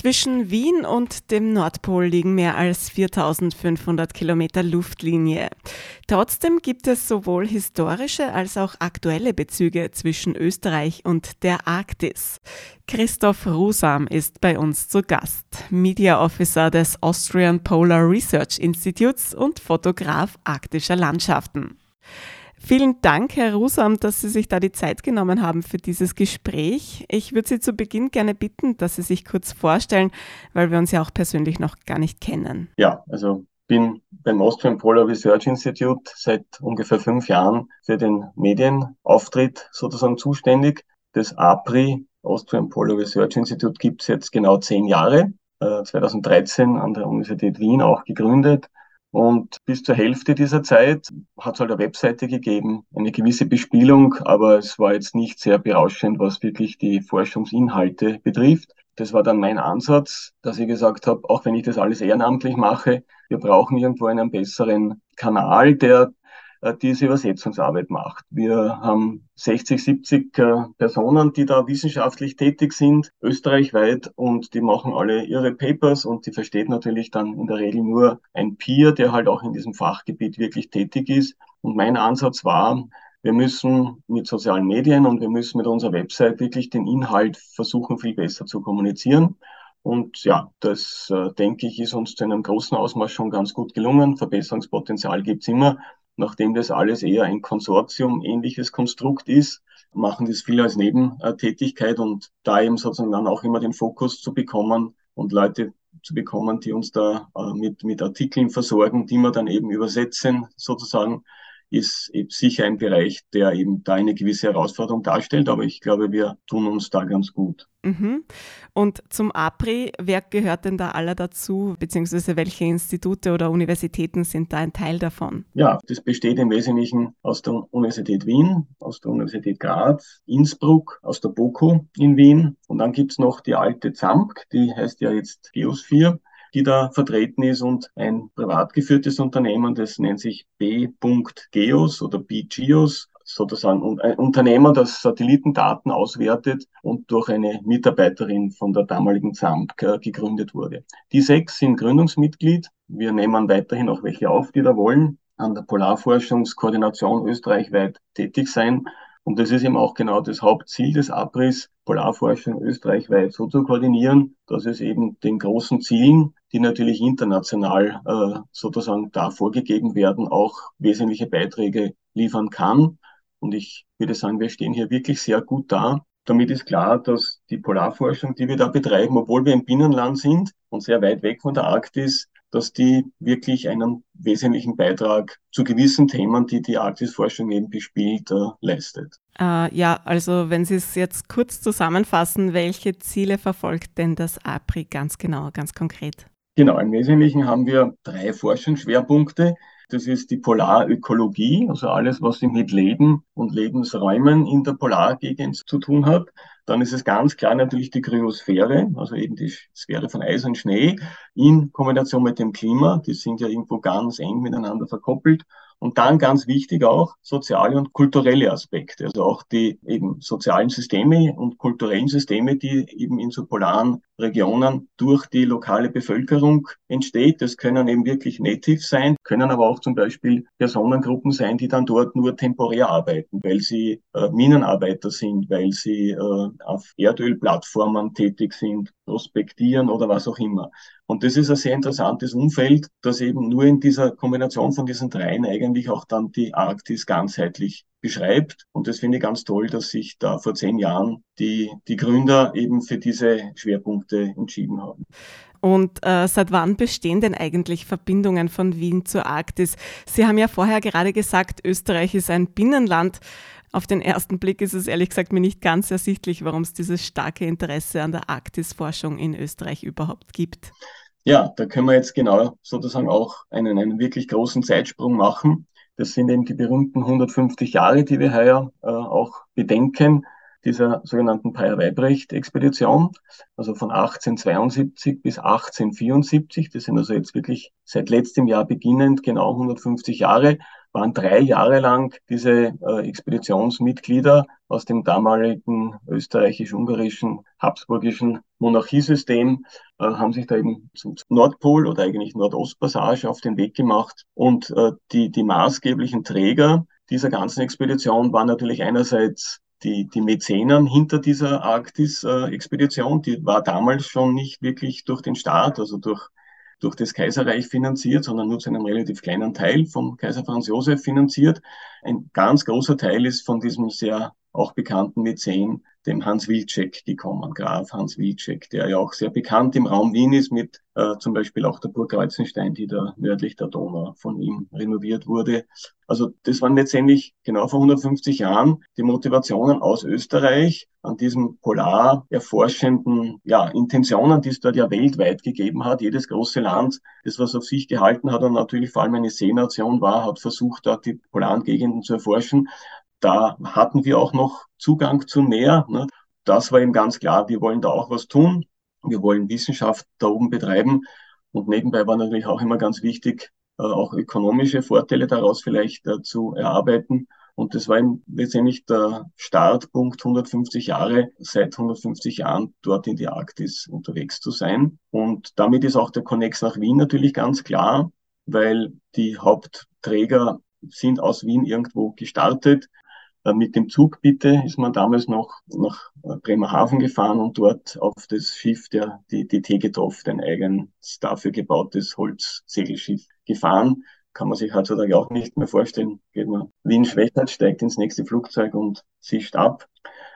Zwischen Wien und dem Nordpol liegen mehr als 4500 Kilometer Luftlinie. Trotzdem gibt es sowohl historische als auch aktuelle Bezüge zwischen Österreich und der Arktis. Christoph Rusam ist bei uns zu Gast, Media Officer des Austrian Polar Research Institutes und Fotograf arktischer Landschaften. Vielen Dank, Herr Rusam, dass Sie sich da die Zeit genommen haben für dieses Gespräch. Ich würde Sie zu Beginn gerne bitten, dass Sie sich kurz vorstellen, weil wir uns ja auch persönlich noch gar nicht kennen. Ja, also bin beim Austrian Polar Research Institute seit ungefähr fünf Jahren für den Medienauftritt sozusagen zuständig. Das APRI, Austrian Polar Research Institute, gibt es jetzt genau zehn Jahre. 2013 äh, an der Universität Wien auch gegründet und bis zur Hälfte dieser Zeit hat es halt eine Webseite gegeben, eine gewisse Bespielung, aber es war jetzt nicht sehr berauschend, was wirklich die Forschungsinhalte betrifft. Das war dann mein Ansatz, dass ich gesagt habe, auch wenn ich das alles ehrenamtlich mache, wir brauchen irgendwo einen besseren Kanal, der diese Übersetzungsarbeit macht. Wir haben 60, 70 äh, Personen, die da wissenschaftlich tätig sind, österreichweit, und die machen alle ihre Papers und die versteht natürlich dann in der Regel nur ein Peer, der halt auch in diesem Fachgebiet wirklich tätig ist. Und mein Ansatz war, wir müssen mit sozialen Medien und wir müssen mit unserer Website wirklich den Inhalt versuchen, viel besser zu kommunizieren. Und ja, das äh, denke ich, ist uns zu einem großen Ausmaß schon ganz gut gelungen. Verbesserungspotenzial gibt's immer nachdem das alles eher ein Konsortium-ähnliches Konstrukt ist, machen das viel als Nebentätigkeit und da eben sozusagen dann auch immer den Fokus zu bekommen und Leute zu bekommen, die uns da äh, mit, mit Artikeln versorgen, die wir dann eben übersetzen sozusagen, ist eben sicher ein Bereich, der eben da eine gewisse Herausforderung darstellt, aber ich glaube, wir tun uns da ganz gut. Mhm. Und zum APRI, wer gehört denn da alle dazu, beziehungsweise welche Institute oder Universitäten sind da ein Teil davon? Ja, das besteht im Wesentlichen aus der Universität Wien, aus der Universität Graz, Innsbruck, aus der BOKU in Wien und dann gibt's noch die alte ZAMK, die heißt ja jetzt Geosphere die da vertreten ist und ein privat geführtes Unternehmen, das nennt sich B.Geos oder B.Geos, sozusagen ein Unternehmer, das Satellitendaten auswertet und durch eine Mitarbeiterin von der damaligen ZAMP gegründet wurde. Die sechs sind Gründungsmitglied. Wir nehmen weiterhin auch welche auf, die da wollen, an der Polarforschungskoordination österreichweit tätig sein. Und das ist eben auch genau das Hauptziel des Abriss, Polarforschung österreichweit so zu koordinieren, dass es eben den großen Zielen, die natürlich international äh, sozusagen da vorgegeben werden, auch wesentliche Beiträge liefern kann. Und ich würde sagen, wir stehen hier wirklich sehr gut da. Damit ist klar, dass die Polarforschung, die wir da betreiben, obwohl wir im Binnenland sind und sehr weit weg von der Arktis, dass die wirklich einen wesentlichen Beitrag zu gewissen Themen, die die Arktisforschung eben bespielt, äh, leistet. Äh, ja, also wenn Sie es jetzt kurz zusammenfassen, welche Ziele verfolgt denn das APRI ganz genau, ganz konkret? Genau, im Wesentlichen haben wir drei Forschungsschwerpunkte. Das ist die Polarökologie, also alles, was mit Leben und Lebensräumen in der Polargegend zu tun hat. Dann ist es ganz klar natürlich die Kryosphäre, also eben die Sphäre von Eis und Schnee in Kombination mit dem Klima. Die sind ja irgendwo ganz eng miteinander verkoppelt. Und dann ganz wichtig auch soziale und kulturelle Aspekte, also auch die eben sozialen Systeme und kulturellen Systeme, die eben in so polaren Regionen durch die lokale Bevölkerung entsteht. Das können eben wirklich native sein, können aber auch zum Beispiel Personengruppen sein, die dann dort nur temporär arbeiten, weil sie äh, Minenarbeiter sind, weil sie äh, auf Erdölplattformen tätig sind, prospektieren oder was auch immer. Und das ist ein sehr interessantes Umfeld, das eben nur in dieser Kombination von diesen dreien eigentlich auch dann die Arktis ganzheitlich beschreibt. Und das finde ich ganz toll, dass sich da vor zehn Jahren die, die Gründer eben für diese Schwerpunkte entschieden haben. Und äh, seit wann bestehen denn eigentlich Verbindungen von Wien zur Arktis? Sie haben ja vorher gerade gesagt, Österreich ist ein Binnenland. Auf den ersten Blick ist es ehrlich gesagt mir nicht ganz ersichtlich, warum es dieses starke Interesse an der Arktisforschung in Österreich überhaupt gibt. Ja, da können wir jetzt genau sozusagen auch einen, einen wirklich großen Zeitsprung machen. Das sind eben die berühmten 150 Jahre, die wir heuer äh, auch bedenken, dieser sogenannten Peyer-Weibrecht-Expedition, also von 1872 bis 1874. Das sind also jetzt wirklich seit letztem Jahr beginnend genau 150 Jahre. Waren drei Jahre lang diese äh, Expeditionsmitglieder aus dem damaligen österreichisch-ungarischen, habsburgischen Monarchiesystem, äh, haben sich da eben zum Nordpol oder eigentlich Nordostpassage auf den Weg gemacht. Und äh, die, die maßgeblichen Träger dieser ganzen Expedition waren natürlich einerseits die, die Mäzenen hinter dieser Arktis-Expedition, die war damals schon nicht wirklich durch den Staat, also durch durch das Kaiserreich finanziert, sondern nur zu einem relativ kleinen Teil vom Kaiser Franz Josef finanziert. Ein ganz großer Teil ist von diesem sehr auch bekannten Mäzen, dem Hans Wilczek gekommen, Graf Hans Wilczek, der ja auch sehr bekannt im Raum Wien ist mit äh, zum Beispiel auch der Burg Kreuzenstein, die da nördlich der Donau von ihm renoviert wurde. Also das waren letztendlich genau vor 150 Jahren die Motivationen aus Österreich an diesem polar erforschenden ja, Intentionen, die es dort ja weltweit gegeben hat. Jedes große Land, das was auf sich gehalten hat und natürlich vor allem eine Seenation war, hat versucht, dort die polaren Gegenden zu erforschen. Da hatten wir auch noch Zugang zum Meer. Ne? Das war eben ganz klar, wir wollen da auch was tun. Wir wollen Wissenschaft da oben betreiben. Und nebenbei war natürlich auch immer ganz wichtig, äh, auch ökonomische Vorteile daraus vielleicht äh, zu erarbeiten. Und das war letztendlich der Startpunkt, 150 Jahre, seit 150 Jahren dort in die Arktis unterwegs zu sein. Und damit ist auch der Connex nach Wien natürlich ganz klar, weil die Hauptträger sind aus Wien irgendwo gestartet. Äh, mit dem Zug bitte ist man damals noch nach äh, Bremerhaven gefahren und dort auf das Schiff der, die, die Tegetroff, ein eigens dafür gebautes Holzsegelschiff gefahren. Kann man sich heutzutage auch nicht mehr vorstellen. Geht man Wien-Schwächert, steigt ins nächste Flugzeug und zischt ab.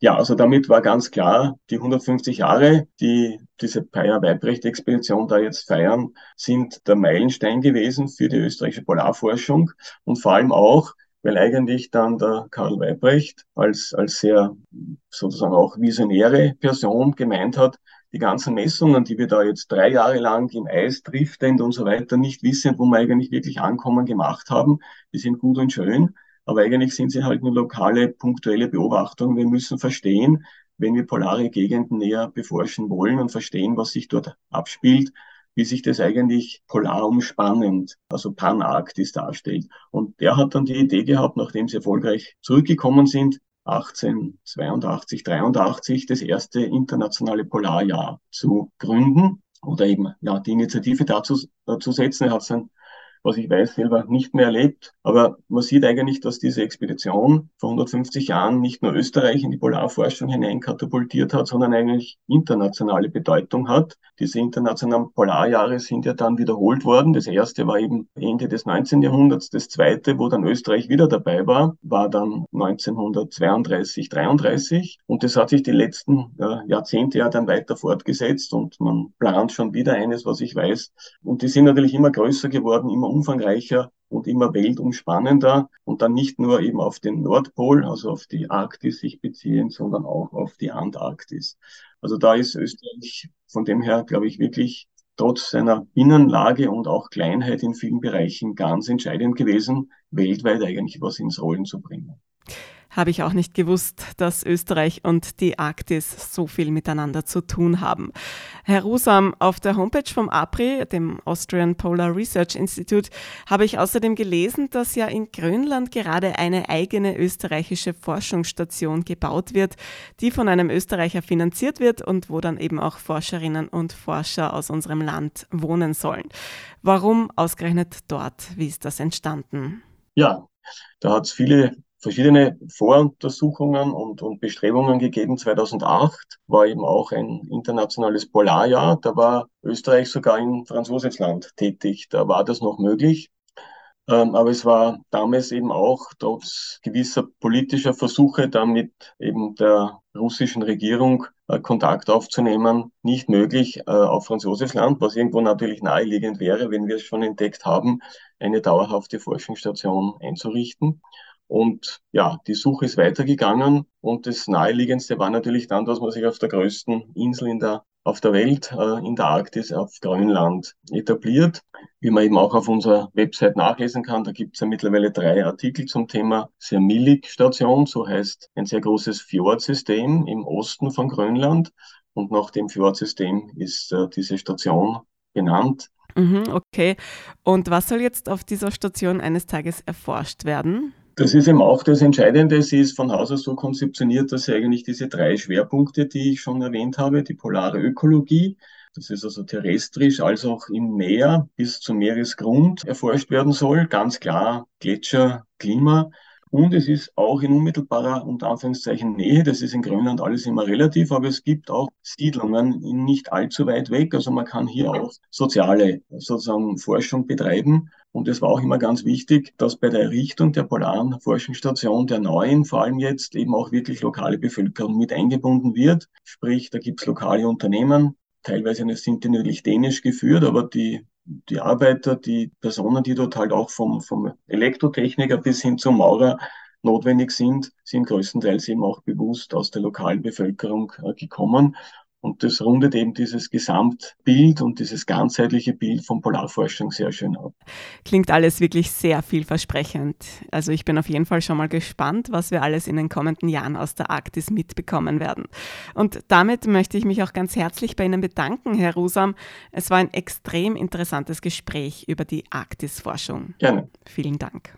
Ja, also damit war ganz klar, die 150 Jahre, die diese Peyer Weibrecht-Expedition da jetzt feiern, sind der Meilenstein gewesen für die österreichische Polarforschung und vor allem auch weil eigentlich dann der Karl Weibrecht als, als sehr sozusagen auch visionäre Person gemeint hat, die ganzen Messungen, die wir da jetzt drei Jahre lang im Eis driftend und so weiter nicht wissen, wo wir eigentlich wirklich ankommen gemacht haben, die sind gut und schön, aber eigentlich sind sie halt nur lokale, punktuelle Beobachtungen. Wir müssen verstehen, wenn wir polare Gegenden näher beforschen wollen und verstehen, was sich dort abspielt, wie sich das eigentlich polar umspannend, also Panarktis darstellt. Und der hat dann die Idee gehabt, nachdem sie erfolgreich zurückgekommen sind, 1882, 83 das erste internationale Polarjahr zu gründen oder eben ja die Initiative dazu äh, zu setzen. Er hat es dann was ich weiß, selber nicht mehr erlebt. Aber man sieht eigentlich, dass diese Expedition vor 150 Jahren nicht nur Österreich in die Polarforschung hineinkatapultiert hat, sondern eigentlich internationale Bedeutung hat. Diese internationalen Polarjahre sind ja dann wiederholt worden. Das erste war eben Ende des 19. Jahrhunderts. Das zweite, wo dann Österreich wieder dabei war, war dann 1932, 33. Und das hat sich die letzten ja, Jahrzehnte ja dann weiter fortgesetzt und man plant schon wieder eines, was ich weiß. Und die sind natürlich immer größer geworden, immer umfangreicher und immer weltumspannender und dann nicht nur eben auf den Nordpol, also auf die Arktis sich beziehen, sondern auch auf die Antarktis. Also da ist Österreich von dem her, glaube ich, wirklich trotz seiner Binnenlage und auch Kleinheit in vielen Bereichen ganz entscheidend gewesen, weltweit eigentlich was ins Rollen zu bringen habe ich auch nicht gewusst, dass Österreich und die Arktis so viel miteinander zu tun haben. Herr Rusam, auf der Homepage vom APRI, dem Austrian Polar Research Institute, habe ich außerdem gelesen, dass ja in Grönland gerade eine eigene österreichische Forschungsstation gebaut wird, die von einem Österreicher finanziert wird und wo dann eben auch Forscherinnen und Forscher aus unserem Land wohnen sollen. Warum ausgerechnet dort? Wie ist das entstanden? Ja, da hat es viele verschiedene Voruntersuchungen und, und Bestrebungen gegeben. 2008 war eben auch ein internationales Polarjahr. Da war Österreich sogar in Franz tätig. Da war das noch möglich. Ähm, aber es war damals eben auch trotz gewisser politischer Versuche, damit eben der russischen Regierung äh, Kontakt aufzunehmen, nicht möglich äh, auf Franz Josefsland, was irgendwo natürlich naheliegend wäre, wenn wir es schon entdeckt haben, eine dauerhafte Forschungsstation einzurichten. Und ja, die Suche ist weitergegangen und das naheliegendste war natürlich dann, dass man sich auf der größten Insel in der, auf der Welt, äh, in der Arktis, auf Grönland etabliert. Wie man eben auch auf unserer Website nachlesen kann, da gibt es ja mittlerweile drei Artikel zum Thema Sermilik-Station, so heißt ein sehr großes Fjordsystem im Osten von Grönland. Und nach dem Fjordsystem ist äh, diese Station benannt. Mhm, okay. Und was soll jetzt auf dieser Station eines Tages erforscht werden? Das ist eben auch das Entscheidende. Sie ist von Haus aus so konzeptioniert, dass sie eigentlich diese drei Schwerpunkte, die ich schon erwähnt habe, die polare Ökologie, das ist also terrestrisch als auch im Meer bis zum Meeresgrund erforscht werden soll. Ganz klar Gletscher, Klima. Und es ist auch in unmittelbarer, unter Anführungszeichen, Nähe, das ist in Grönland alles immer relativ, aber es gibt auch Siedlungen nicht allzu weit weg. Also man kann hier auch soziale sozusagen Forschung betreiben. Und es war auch immer ganz wichtig, dass bei der Errichtung der polaren Forschungsstation der neuen, vor allem jetzt eben auch wirklich lokale Bevölkerung mit eingebunden wird. Sprich, da gibt es lokale Unternehmen, teilweise sind die natürlich dänisch geführt, aber die die Arbeiter, die Personen, die dort halt auch vom, vom Elektrotechniker bis hin zum Maurer notwendig sind, sind größtenteils eben auch bewusst aus der lokalen Bevölkerung äh, gekommen. Und das rundet eben dieses Gesamtbild und dieses ganzheitliche Bild von Polarforschung sehr schön ab. Klingt alles wirklich sehr vielversprechend. Also ich bin auf jeden Fall schon mal gespannt, was wir alles in den kommenden Jahren aus der Arktis mitbekommen werden. Und damit möchte ich mich auch ganz herzlich bei Ihnen bedanken, Herr Rusam. Es war ein extrem interessantes Gespräch über die Arktisforschung. Gerne. Vielen Dank.